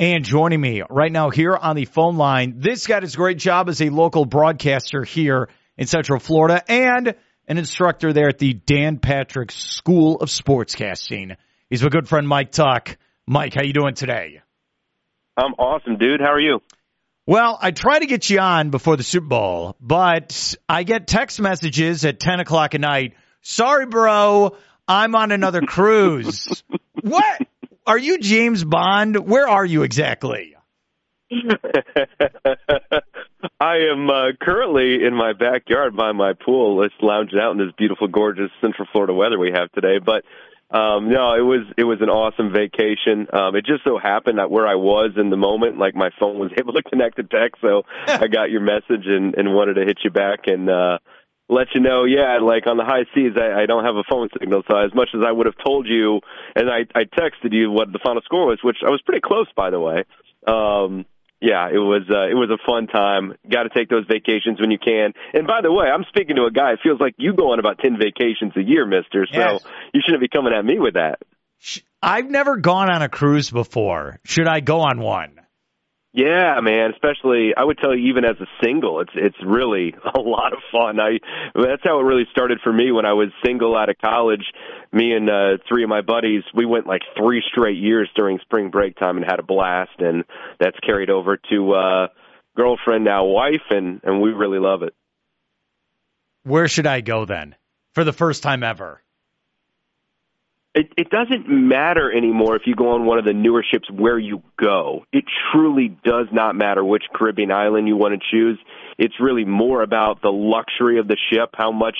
And joining me right now here on the phone line, this guy does a great job as a local broadcaster here in Central Florida and an instructor there at the Dan Patrick School of Sportscasting. He's my good friend Mike Tuck. Mike, how you doing today? I'm awesome, dude. How are you? Well, I try to get you on before the Super Bowl, but I get text messages at 10 o'clock at night. Sorry, bro. I'm on another cruise. what? Are you James Bond? Where are you exactly? I am uh, currently in my backyard by my pool, just lounging out in this beautiful, gorgeous Central Florida weather we have today. But um, no, it was it was an awesome vacation. Um, it just so happened that where I was in the moment, like my phone was able to connect to text, so I got your message and, and wanted to hit you back and uh, let you know. Yeah, like on the high seas, I, I don't have a phone signal, so as much as I would have told you, and I, I texted you what the final score was, which I was pretty close, by the way. Um, yeah, it was uh, it was a fun time. Got to take those vacations when you can. And by the way, I'm speaking to a guy. It feels like you go on about ten vacations a year, Mister. So yes. you shouldn't be coming at me with that. I've never gone on a cruise before. Should I go on one? Yeah, man. Especially, I would tell you, even as a single, it's it's really a lot of fun. I that's how it really started for me when I was single out of college. Me and uh, three of my buddies, we went like three straight years during spring break time and had a blast, and that's carried over to uh, girlfriend now wife, and and we really love it. Where should I go then for the first time ever? It, it doesn't matter anymore if you go on one of the newer ships where you go. It truly does not matter which Caribbean island you want to choose. It's really more about the luxury of the ship, how much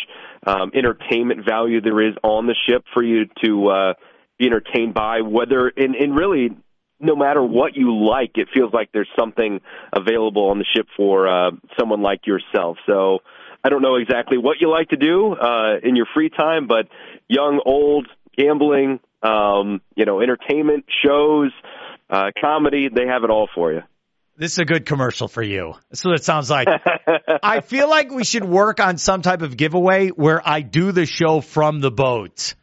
um, entertainment value there is on the ship for you to uh, be entertained by. Whether and, and really, no matter what you like, it feels like there's something available on the ship for uh, someone like yourself. So. I don't know exactly what you like to do uh, in your free time, but young, old, gambling, um, you know, entertainment, shows, uh, comedy. They have it all for you. This is a good commercial for you. That's what it sounds like. I feel like we should work on some type of giveaway where I do the show from the boat.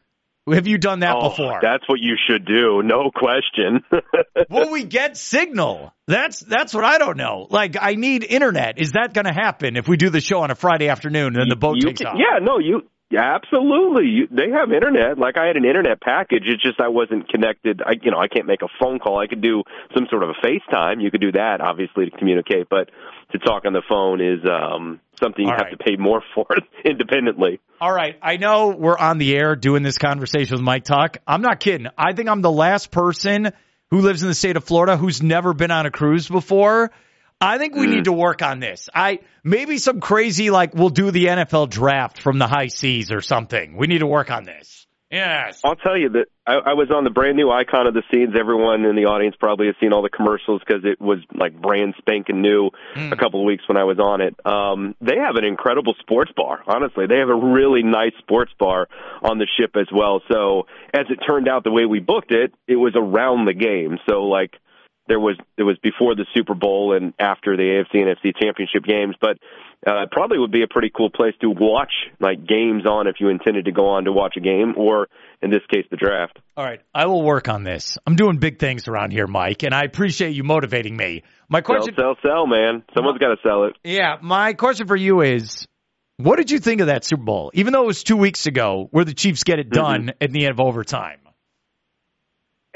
Have you done that oh, before? That's what you should do, no question. Will we get signal? That's that's what I don't know. Like I need internet. Is that going to happen if we do the show on a Friday afternoon and then the boat you takes can, off? Yeah, no, you yeah, absolutely. You, they have internet. Like I had an internet package. It's just I wasn't connected. I, you know, I can't make a phone call. I could do some sort of a FaceTime. You could do that, obviously, to communicate. But to talk on the phone is um, something you All have right. to pay more for independently. All right. I know we're on the air doing this conversation with Mike Tuck. I'm not kidding. I think I'm the last person who lives in the state of Florida who's never been on a cruise before. I think we mm. need to work on this. I maybe some crazy like we'll do the NFL draft from the high seas or something. We need to work on this. Yes. I'll tell you that I, I was on the brand new Icon of the Seas. Everyone in the audience probably has seen all the commercials because it was like brand spanking new mm. a couple of weeks when I was on it. Um, they have an incredible sports bar. Honestly, they have a really nice sports bar on the ship as well. So as it turned out, the way we booked it, it was around the game. So like there was it was before the Super Bowl and after the AFC and NFC championship games, but uh, it probably would be a pretty cool place to watch like games on if you intended to go on to watch a game or in this case the draft. All right, I will work on this. I'm doing big things around here, Mike, and I appreciate you motivating me. My question Sell, sell, sell, man. Someone's got to sell it. Yeah, my question for you is what did you think of that Super Bowl? Even though it was 2 weeks ago where the Chiefs get it done mm-hmm. at the end of overtime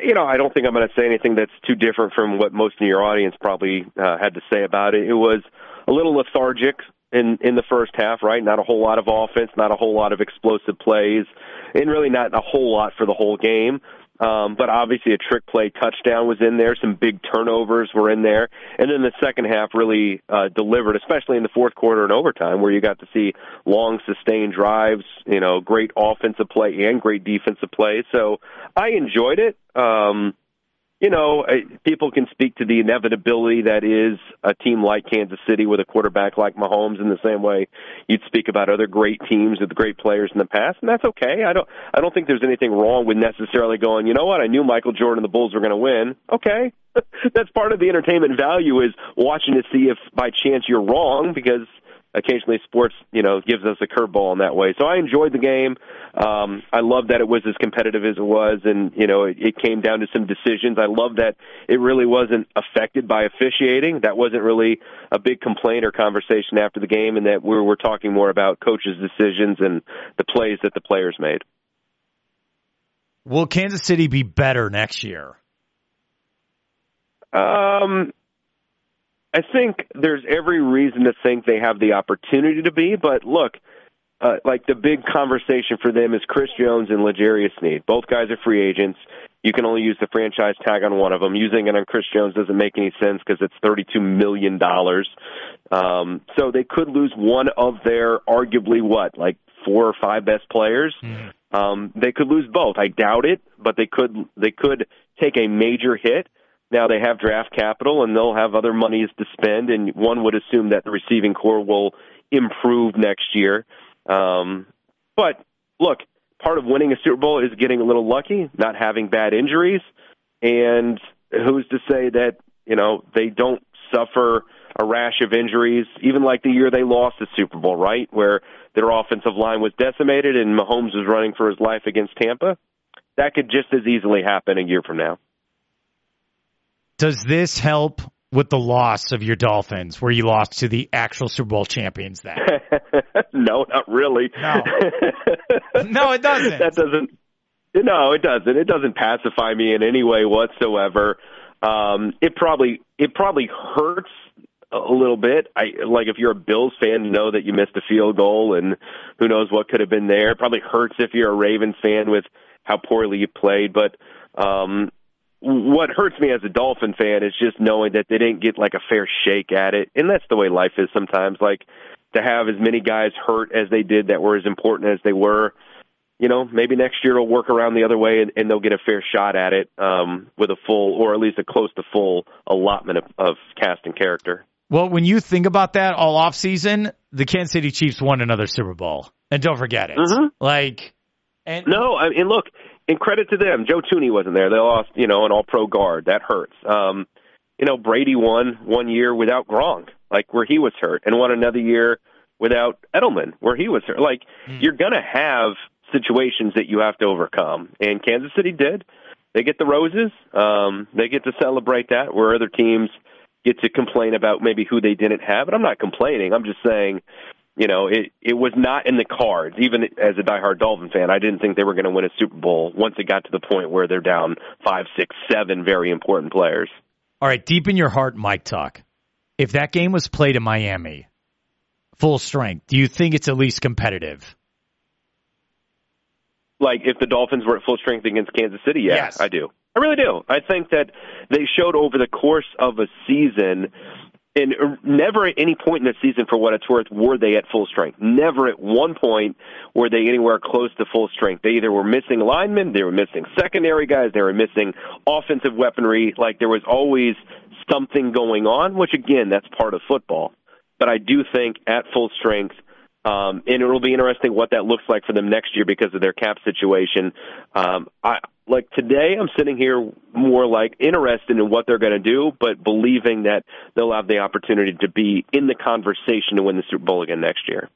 you know, I don't think I'm going to say anything that's too different from what most of your audience probably uh, had to say about it. It was a little lethargic in in the first half, right? Not a whole lot of offense, not a whole lot of explosive plays, and really not a whole lot for the whole game. Um, but obviously, a trick play touchdown was in there. Some big turnovers were in there, and then the second half really uh, delivered, especially in the fourth quarter and overtime, where you got to see long, sustained drives. You know, great offensive play and great defensive play. So I enjoyed it. Um, you know, uh, people can speak to the inevitability that is a team like Kansas City with a quarterback like Mahomes in the same way you'd speak about other great teams with great players in the past, and that's okay. I don't, I don't think there's anything wrong with necessarily going. You know what? I knew Michael Jordan and the Bulls were going to win. Okay, that's part of the entertainment value is watching to see if by chance you're wrong because occasionally sports, you know, gives us a curveball in that way. So I enjoyed the game. Um, I love that it was as competitive as it was, and you know, it, it came down to some decisions. I love that it really wasn't affected by officiating. That wasn't really a big complaint or conversation after the game, and that we we're talking more about coaches' decisions and the plays that the players made. Will Kansas City be better next year? Um, I think there's every reason to think they have the opportunity to be, but look, uh, like the big conversation for them is Chris Jones and L'Jarius Sneed. Both guys are free agents. You can only use the franchise tag on one of them. Using it on Chris Jones doesn't make any sense because it's thirty-two million dollars. Um, so they could lose one of their arguably what, like four or five best players. Mm-hmm. Um, they could lose both. I doubt it, but they could. They could take a major hit. Now they have draft capital and they'll have other monies to spend, and one would assume that the receiving corps will improve next year. Um, but look, part of winning a Super Bowl is getting a little lucky, not having bad injuries, and who's to say that you know they don't suffer a rash of injuries, even like the year they lost the Super Bowl, right, where their offensive line was decimated and Mahomes was running for his life against Tampa. That could just as easily happen a year from now. Does this help with the loss of your Dolphins, where you lost to the actual Super Bowl champions? Then no, not really. No, no, it doesn't. That doesn't. No, it doesn't. It doesn't pacify me in any way whatsoever. Um, it probably it probably hurts a little bit. I like if you're a Bills fan, you know that you missed a field goal, and who knows what could have been there. It probably hurts if you're a Ravens fan with how poorly you played, but um, what hurts me as a Dolphin fan is just knowing that they didn't get like a fair shake at it, and that's the way life is sometimes. Like to have as many guys hurt as they did that were as important as they were. You know, maybe next year it'll work around the other way, and, and they'll get a fair shot at it um, with a full, or at least a close to full allotment of, of cast and character. Well, when you think about that all off season, the Kansas City Chiefs won another Super Bowl, and don't forget it. Mm-hmm. Like, and no, I mean, look, and credit to them. Joe Thuney wasn't there. They lost, you know, an all pro guard. That hurts. Um, you know, Brady won one year without Gronk, like where he was hurt, and won another year without Edelman, where he was hurt. Like mm. you're gonna have situations that you have to overcome. And Kansas City did. They get the roses. Um, they get to celebrate that where other teams get to complain about maybe who they didn't have. And I'm not complaining. I'm just saying you know, it it was not in the cards. Even as a diehard Dolphin fan, I didn't think they were going to win a Super Bowl once it got to the point where they're down five, six, seven very important players. All right, deep in your heart, Mike Tuck. If that game was played in Miami, full strength, do you think it's at least competitive? Like if the Dolphins were at full strength against Kansas City, yeah, yes. I do. I really do. I think that they showed over the course of a season and er, never at any point in the season, for what it's worth, were they at full strength. Never at one point were they anywhere close to full strength. They either were missing linemen, they were missing secondary guys, they were missing offensive weaponry. Like there was always something going on, which again, that's part of football. But I do think at full strength, um, and it'll be interesting what that looks like for them next year because of their cap situation. Um, I, like today, I'm sitting here more like interested in what they're going to do, but believing that they'll have the opportunity to be in the conversation to win the Super Bowl again next year.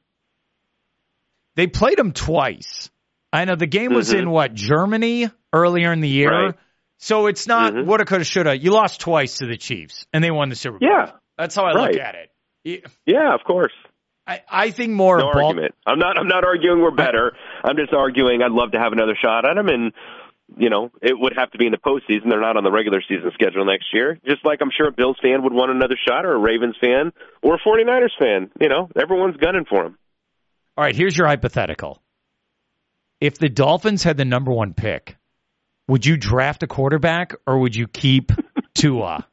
They played them twice. I know the game was mm-hmm. in what Germany earlier in the year, right. so it's not mm-hmm. woulda, coulda, shoulda. You lost twice to the Chiefs, and they won the Super Bowl. Yeah, that's how I right. look at it. Yeah, of course. I, I think more no argument. I'm not. I'm not arguing we're better. I'm just arguing I'd love to have another shot at them, and you know it would have to be in the postseason. They're not on the regular season schedule next year. Just like I'm sure a Bills fan would want another shot, or a Ravens fan, or a 49ers fan. You know, everyone's gunning for them. All right, here's your hypothetical. If the Dolphins had the number one pick, would you draft a quarterback or would you keep Tua?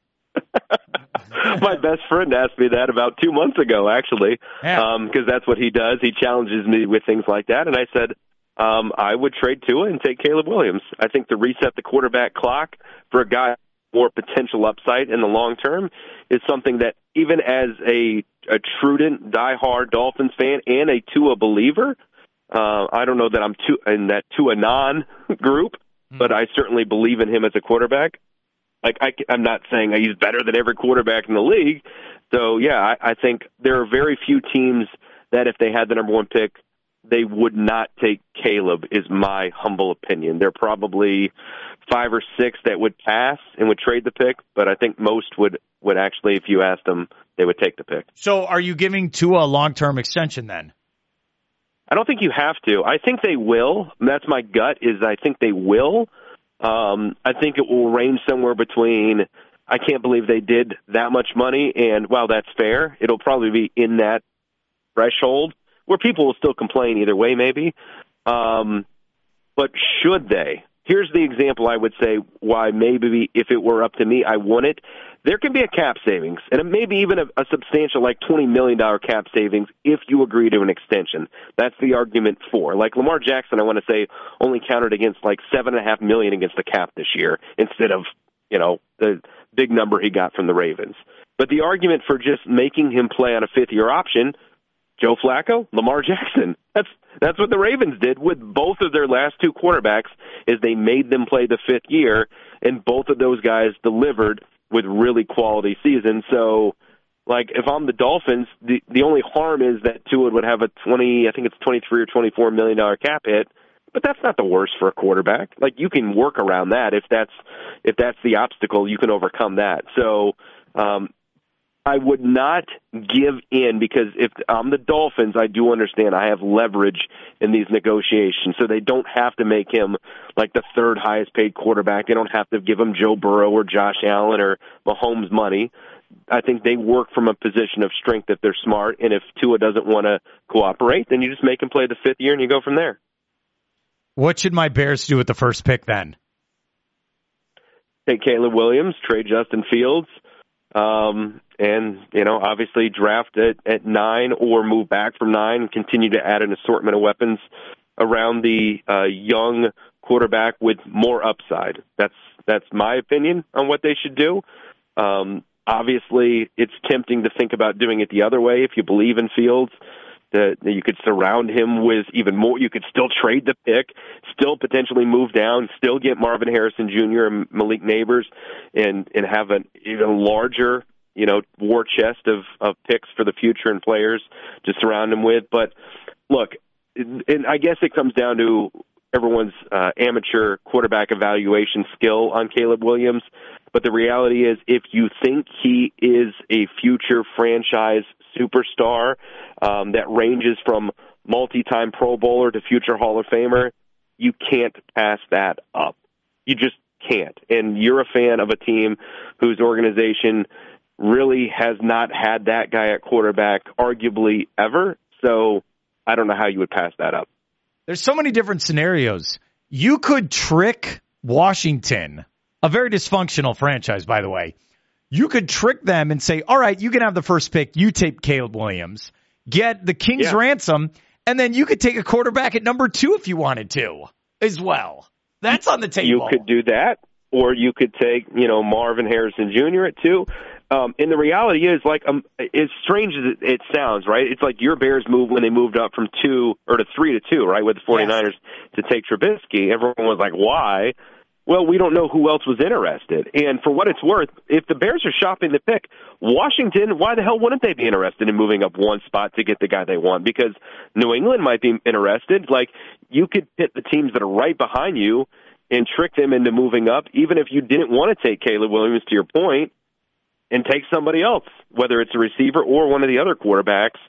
my best friend asked me that about two months ago, actually, because yeah. um, that's what he does. He challenges me with things like that, and I said um, I would trade Tua and take Caleb Williams. I think to reset the quarterback clock for a guy with more potential upside in the long term is something that even as a a trudent diehard Dolphins fan and a Tua believer, uh, I don't know that I'm too in that Tua non group, mm-hmm. but I certainly believe in him as a quarterback. Like I, I'm not saying he's better than every quarterback in the league, So yeah, I, I think there are very few teams that if they had the number one pick, they would not take Caleb. Is my humble opinion. There are probably five or six that would pass and would trade the pick, but I think most would would actually, if you asked them, they would take the pick. So, are you giving Tua a long term extension then? I don't think you have to. I think they will. That's my gut. Is I think they will. Um, I think it will range somewhere between. I can't believe they did that much money, and while that's fair, it'll probably be in that threshold where people will still complain either way, maybe. Um, but should they? Here's the example I would say why maybe if it were up to me, I it. There can be a cap savings, and maybe even a, a substantial, like $20 million cap savings if you agree to an extension. That's the argument for. Like Lamar Jackson, I want to say, only counted against like 7.5 million against the cap this year instead of, you know, the big number he got from the Ravens. But the argument for just making him play on a fifth year option Joe Flacco, Lamar Jackson. That's that's what the Ravens did with both of their last two quarterbacks is they made them play the fifth year and both of those guys delivered with really quality seasons. So like if I'm the Dolphins, the the only harm is that Tua would have a 20, I think it's 23 or 24 million dollar cap hit, but that's not the worst for a quarterback. Like you can work around that if that's if that's the obstacle, you can overcome that. So um I would not give in because if I'm the Dolphins, I do understand I have leverage in these negotiations, so they don't have to make him like the third highest paid quarterback. They don't have to give him Joe Burrow or Josh Allen or Mahomes money. I think they work from a position of strength if they're smart, and if Tua doesn't want to cooperate, then you just make him play the fifth year and you go from there. What should my Bears do with the first pick then? Take Caleb Williams, trade Justin Fields um, and you know obviously draft at, at nine or move back from nine and continue to add an assortment of weapons around the uh, young quarterback with more upside. That's that's my opinion on what they should do. Um, obviously, it's tempting to think about doing it the other way if you believe in Fields. That you could surround him with even more. You could still trade the pick, still potentially move down, still get Marvin Harrison Jr. and Malik Nabers, and and have an even larger you know war chest of of picks for the future and players to surround him with. But look, and I guess it comes down to everyone's uh, amateur quarterback evaluation skill on Caleb Williams. But the reality is, if you think he is a future franchise superstar um, that ranges from multi-time Pro Bowler to future Hall of Famer, you can't pass that up. You just can't. And you're a fan of a team whose organization really has not had that guy at quarterback arguably ever. So I don't know how you would pass that up. There's so many different scenarios. You could trick Washington, a very dysfunctional franchise, by the way, you could trick them and say, all right, you can have the first pick. You take Caleb Williams, get the King's yeah. ransom, and then you could take a quarterback at number two if you wanted to as well. That's on the table. You could do that, or you could take, you know, Marvin Harrison Jr. at two. Um, and the reality is, like, um, as strange as it, it sounds, right? It's like your Bears move when they moved up from two or to three to two, right, with the 49ers yes. to take Trubisky. Everyone was like, why? Well, we don't know who else was interested. And for what it's worth, if the Bears are shopping the pick, Washington, why the hell wouldn't they be interested in moving up one spot to get the guy they want? Because New England might be interested. Like, you could pit the teams that are right behind you and trick them into moving up, even if you didn't want to take Caleb Williams, to your point, and take somebody else, whether it's a receiver or one of the other quarterbacks,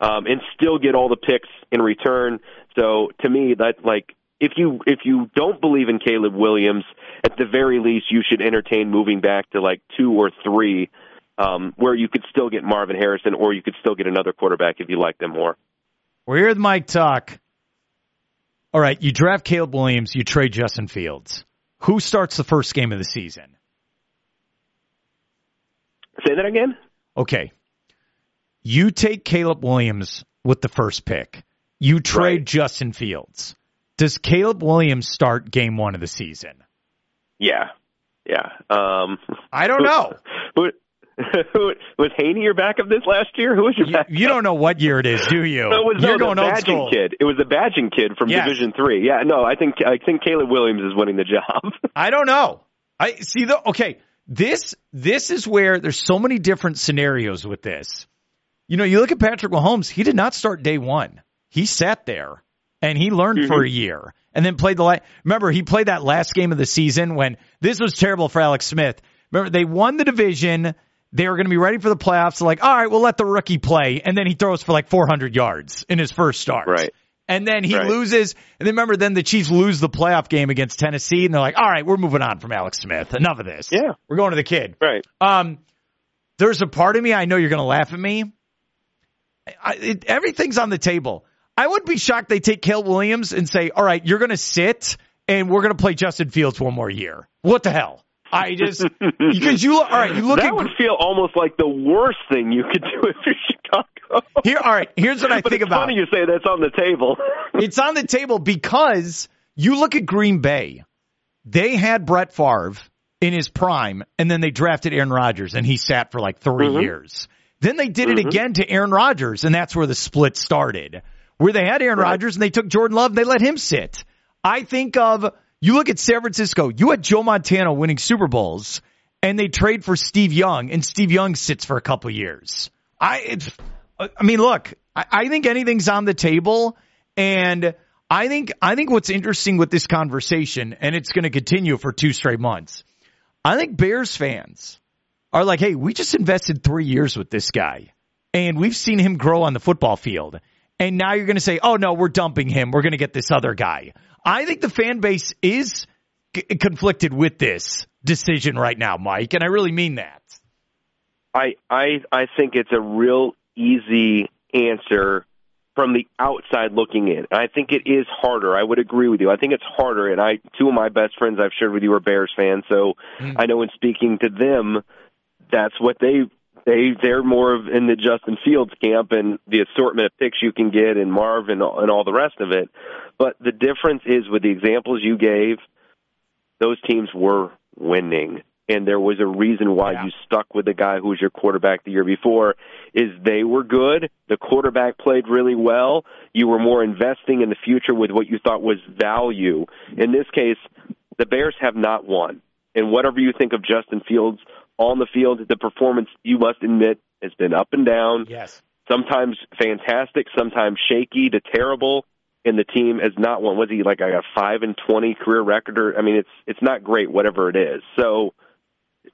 um, and still get all the picks in return. So to me, that like if you if you don't believe in Caleb Williams, at the very least, you should entertain moving back to like two or three, um, where you could still get Marvin Harrison, or you could still get another quarterback if you like them more. We're here with Mike Tuck. All right, you draft Caleb Williams, you trade Justin Fields. Who starts the first game of the season? Say that again. Okay. You take Caleb Williams with the first pick. You trade right. Justin Fields. Does Caleb Williams start game one of the season? Yeah, yeah. Um, I don't know. Who, who, was Hanie your backup this last year? Who was your backup? You, you don't know what year it is, do you? No, it was, You're no, going old school. kid. It was the Bagent kid from yes. Division Three. Yeah, no, I think I think Caleb Williams is winning the job. I don't know. I see the okay. this this is where there's so many different scenarios with this. You know, you look at Patrick Mahomes, he did not start day one. He sat there and he learned mm-hmm. for a year and then played the last. Remember, he played that last game of the season when this was terrible for Alex Smith. Remember, they won the division. They were going to be ready for the playoffs. Like, all right, we'll let the rookie play. And then he throws for like 400 yards in his first start. Right. And then he right. loses. And then remember, then the Chiefs lose the playoff game against Tennessee. And they're like, all right, we're moving on from Alex Smith. Enough of this. Yeah. We're going to the kid. Right. Um, there's a part of me, I know you're going to laugh at me. I, it, everything's on the table. I would be shocked they take Caleb Williams and say, all right, you're going to sit and we're going to play Justin Fields one more year. What the hell? I just because you all right. You look that at, would feel almost like the worst thing you could do if you're Chicago. Here, all right. Here's what I but think it's about. Funny you say that's on the table. it's on the table because you look at Green Bay. They had Brett Favre in his prime, and then they drafted Aaron Rodgers, and he sat for like 3 mm-hmm. years. Then they did mm-hmm. it again to Aaron Rodgers, and that's where the split started. Where they had Aaron right. Rodgers and they took Jordan Love, and they let him sit. I think of you look at San Francisco. You had Joe Montana winning Super Bowls, and they trade for Steve Young, and Steve Young sits for a couple years. I, I mean, look, I, I think anything's on the table, and I think I think what's interesting with this conversation, and it's going to continue for two straight months. I think Bears fans are like, hey, we just invested three years with this guy, and we've seen him grow on the football field. And now you're going to say, oh no, we're dumping him. We're going to get this other guy. I think the fan base is c- conflicted with this decision right now, Mike, and I really mean that. I I I think it's a real easy answer from the outside looking in. I think it is harder. I would agree with you. I think it's harder and I two of my best friends I've shared with you are Bears fans, so mm. I know in speaking to them that's what they they they're more of in the Justin Fields camp and the assortment of picks you can get and Marv and, and all the rest of it. But the difference is with the examples you gave, those teams were winning. And there was a reason why yeah. you stuck with the guy who was your quarterback the year before. Is they were good. The quarterback played really well. You were more investing in the future with what you thought was value. In this case, the Bears have not won. And whatever you think of Justin Fields on the field, the performance, you must admit, has been up and down. Yes. Sometimes fantastic, sometimes shaky to terrible. And the team has not won. Was he like a five and twenty career record? Or I mean, it's it's not great, whatever it is. So,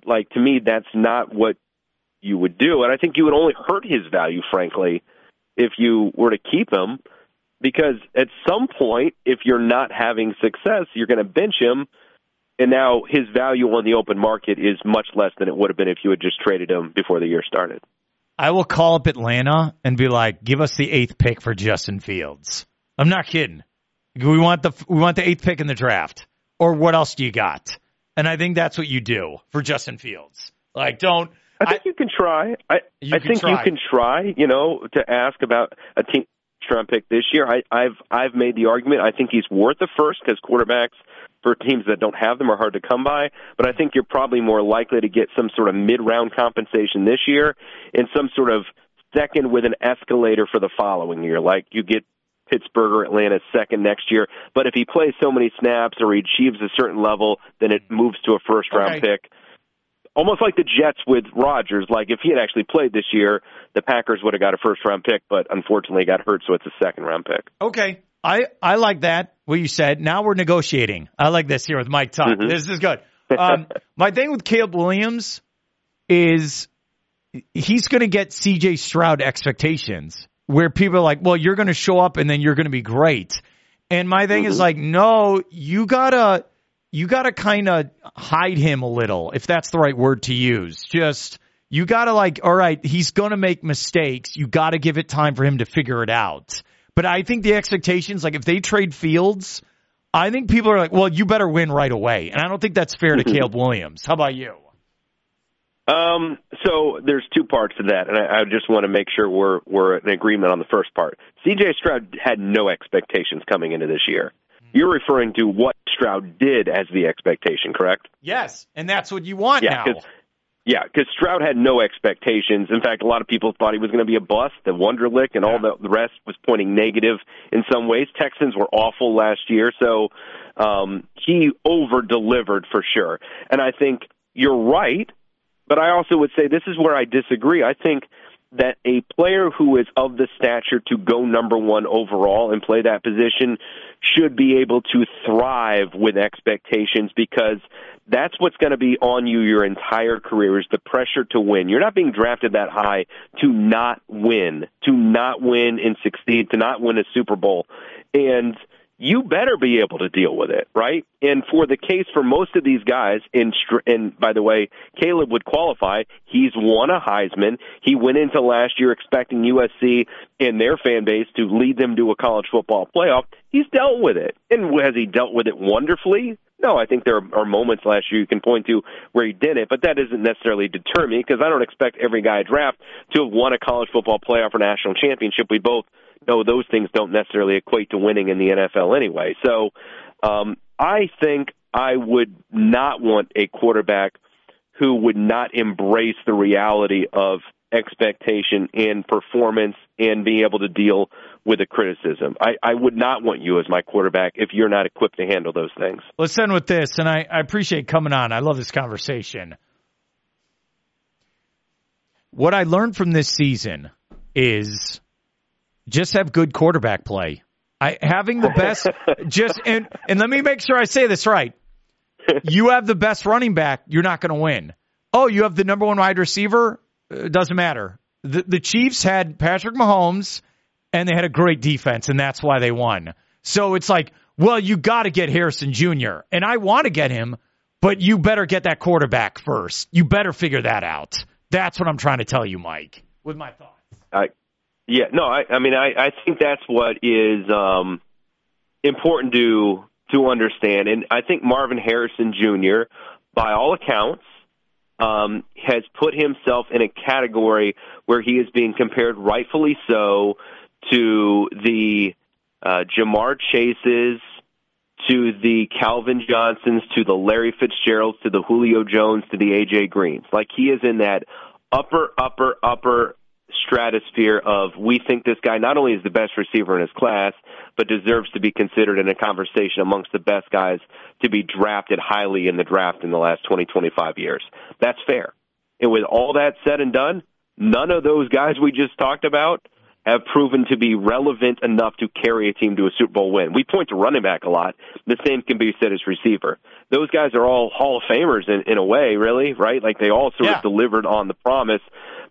like to me, that's not what you would do, and I think you would only hurt his value, frankly, if you were to keep him, because at some point, if you're not having success, you're going to bench him and now his value on the open market is much less than it would have been if you had just traded him before the year started. I will call up Atlanta and be like, "Give us the eighth pick for Justin Fields." I'm not kidding. We want the we want the eighth pick in the draft. Or what else do you got? And I think that's what you do for Justin Fields. Like, don't. I think I, you can try. I I think try. you can try. You know, to ask about a team round pick this year. I, I've I've made the argument. I think he's worth the first because quarterbacks for teams that don't have them are hard to come by. But I think you're probably more likely to get some sort of mid-round compensation this year and some sort of second with an escalator for the following year. Like you get Pittsburgh or Atlanta second next year. But if he plays so many snaps or he achieves a certain level, then it moves to a first round okay. pick. Almost like the Jets with Rodgers. Like if he had actually played this year, the Packers would have got a first round pick, but unfortunately got hurt, so it's a second round pick. Okay. I, I like that, what you said. Now we're negotiating. I like this here with Mike Tuck. Mm-hmm. This is good. Um, my thing with Caleb Williams is he's going to get CJ Stroud expectations where people are like, well, you're going to show up and then you're going to be great. And my thing mm-hmm. is like, no, you gotta, you gotta kind of hide him a little, if that's the right word to use. Just, you gotta like, all right, he's going to make mistakes. You gotta give it time for him to figure it out. But I think the expectations, like if they trade Fields, I think people are like, well, you better win right away. And I don't think that's fair to Caleb Williams. How about you? Um, so there's two parts to that, and I, I just want to make sure we're we're in agreement on the first part. C.J. Stroud had no expectations coming into this year. You're referring to what Stroud did as the expectation, correct? Yes, and that's what you want yeah, now. Yeah, because Stroud had no expectations. In fact, a lot of people thought he was going to be a bust, the Wonderlic, and all the, the rest was pointing negative in some ways. Texans were awful last year, so um, he over delivered for sure. And I think you're right, but I also would say this is where I disagree. I think that a player who is of the stature to go number one overall and play that position should be able to thrive with expectations because that's what's going to be on you your entire career is the pressure to win. You're not being drafted that high to not win, to not win and succeed, to not win a Super Bowl. And you better be able to deal with it, right? And for the case for most of these guys, and, and by the way, Caleb would qualify. He's won a Heisman. He went into last year expecting USC and their fan base to lead them to a college football playoff. He's dealt with it. And has he dealt with it wonderfully? No, I think there are moments last year you can point to where he did it, but that doesn't necessarily deter me because I don't expect every guy draft to have won a college football playoff or national championship. We both know those things don't necessarily equate to winning in the NFL anyway. So um, I think I would not want a quarterback who would not embrace the reality of expectation and performance and being able to deal with the criticism. I, I would not want you as my quarterback if you're not equipped to handle those things. Let's end with this, and I, I appreciate coming on. I love this conversation. What I learned from this season is just have good quarterback play. I having the best just and and let me make sure I say this right. You have the best running back, you're not going to win. Oh, you have the number one wide receiver, it doesn't matter. The the Chiefs had Patrick Mahomes and they had a great defense and that's why they won. So it's like, well, you got to get Harrison Jr. and I want to get him, but you better get that quarterback first. You better figure that out. That's what I'm trying to tell you, Mike, with my thoughts. I yeah, no, I, I mean, I, I think that's what is um, important to to understand, and I think Marvin Harrison Jr. by all accounts um, has put himself in a category where he is being compared, rightfully so, to the uh, Ja'Marr Chases, to the Calvin Johnsons, to the Larry Fitzgeralds, to the Julio Jones, to the AJ Greens. Like he is in that upper, upper, upper stratosphere of we think this guy not only is the best receiver in his class, but deserves to be considered in a conversation amongst the best guys to be drafted highly in the draft in the last 20, 25 years. That's fair. And with all that said and done, none of those guys we just talked about have proven to be relevant enough to carry a team to a Super Bowl win. We point to running back a lot. The same can be said as receiver. Those guys are all Hall of Famers in, in a way, really, right? Like they all sort yeah. of delivered on the promise,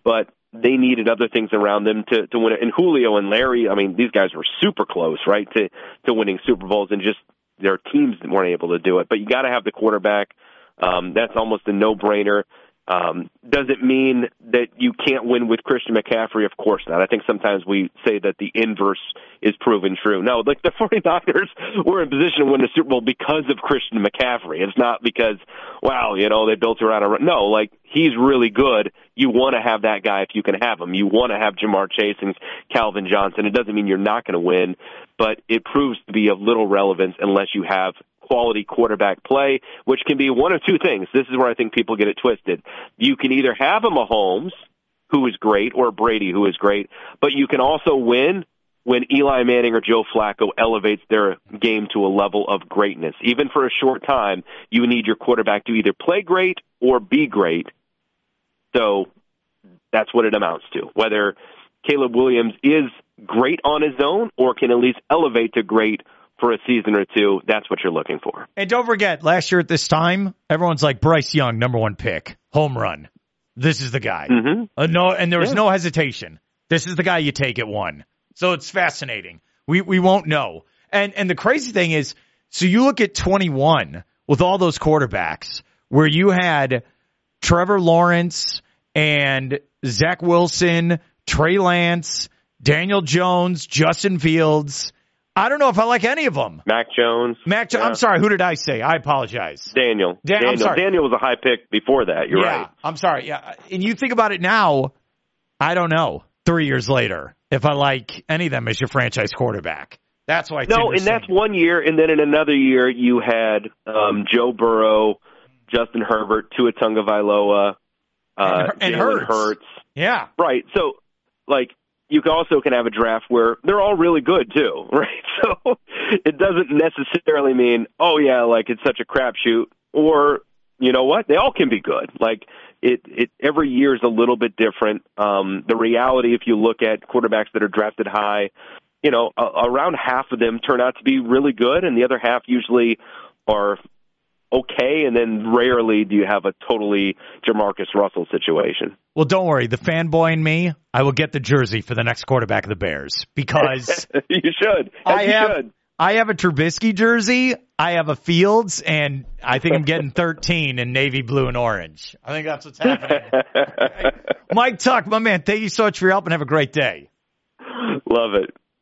but they needed other things around them to to win it. And Julio and Larry, I mean, these guys were super close, right, to to winning Super Bowls, and just their teams weren't able to do it. But you got to have the quarterback. Um, that's almost a no brainer. Um, does it mean that you can't win with Christian McCaffrey? Of course not. I think sometimes we say that the inverse is proven true. No, like the 49ers were in position to win the Super Bowl because of Christian McCaffrey. It's not because, wow, you know, they built around a run. No, like he's really good. You want to have that guy if you can have him. You want to have Ja'Marr Chase and Calvin Johnson. It doesn't mean you're not going to win, but it proves to be of little relevance unless you have quality quarterback play, which can be one of two things. This is where I think people get it twisted. You can either have a Mahomes, who is great, or Brady, who is great, but you can also win when Eli Manning or Joe Flacco elevates their game to a level of greatness. Even for a short time, you need your quarterback to either play great or be great. So that's what it amounts to. Whether Caleb Williams is great on his own or can at least elevate to great for a season or two, that's what you're looking for. And don't forget, last year at this time, everyone's like Bryce Young, number one pick, home run. This is the guy. Mm-hmm. Uh, no, and there was Yeah. no hesitation. This is the guy you take at one. So it's fascinating. We we won't know. And and the crazy thing is, so you look at 21 with all those quarterbacks, where you had Trevor Lawrence and Zach Wilson, Trey Lance, Daniel Jones, Justin Fields. I don't know if I like any of them. Mac Jones. Mac, Jo- Yeah. I'm sorry. Who did I say? I apologize. Daniel. Dan- Daniel. Daniel was a high pick before that. You're yeah, right. I'm sorry. Yeah, and you think about it now. I don't know. Three years later, if I like any of them as your franchise quarterback, that's why. No, and that's one year, and then in another year you had um, Joe Burrow, Justin Herbert, Tua Tagovailoa, uh, And- and Hurts. Hurts. Yeah, Right. So, like, you also can have a draft where they're all really good too, right? So it doesn't necessarily mean, oh yeah, like it's such a crapshoot, or you know what? They all can be good. Like it, it every year is a little bit different. Um, the reality, if you look at quarterbacks that are drafted high, you know, a, around half of them turn out to be really good, and the other half usually are okay, and then rarely do you have a totally JaMarcus Russell situation. Well, don't worry. The fanboy in me, I will get the jersey for the next quarterback of the Bears because you should. I you have. Should. I have a Trubisky jersey. I have a Fields, and I think I'm getting 13 in navy blue and orange. I think that's what's happening. Mike Tuck, my man, thank you so much for your help and have a great day. Love it.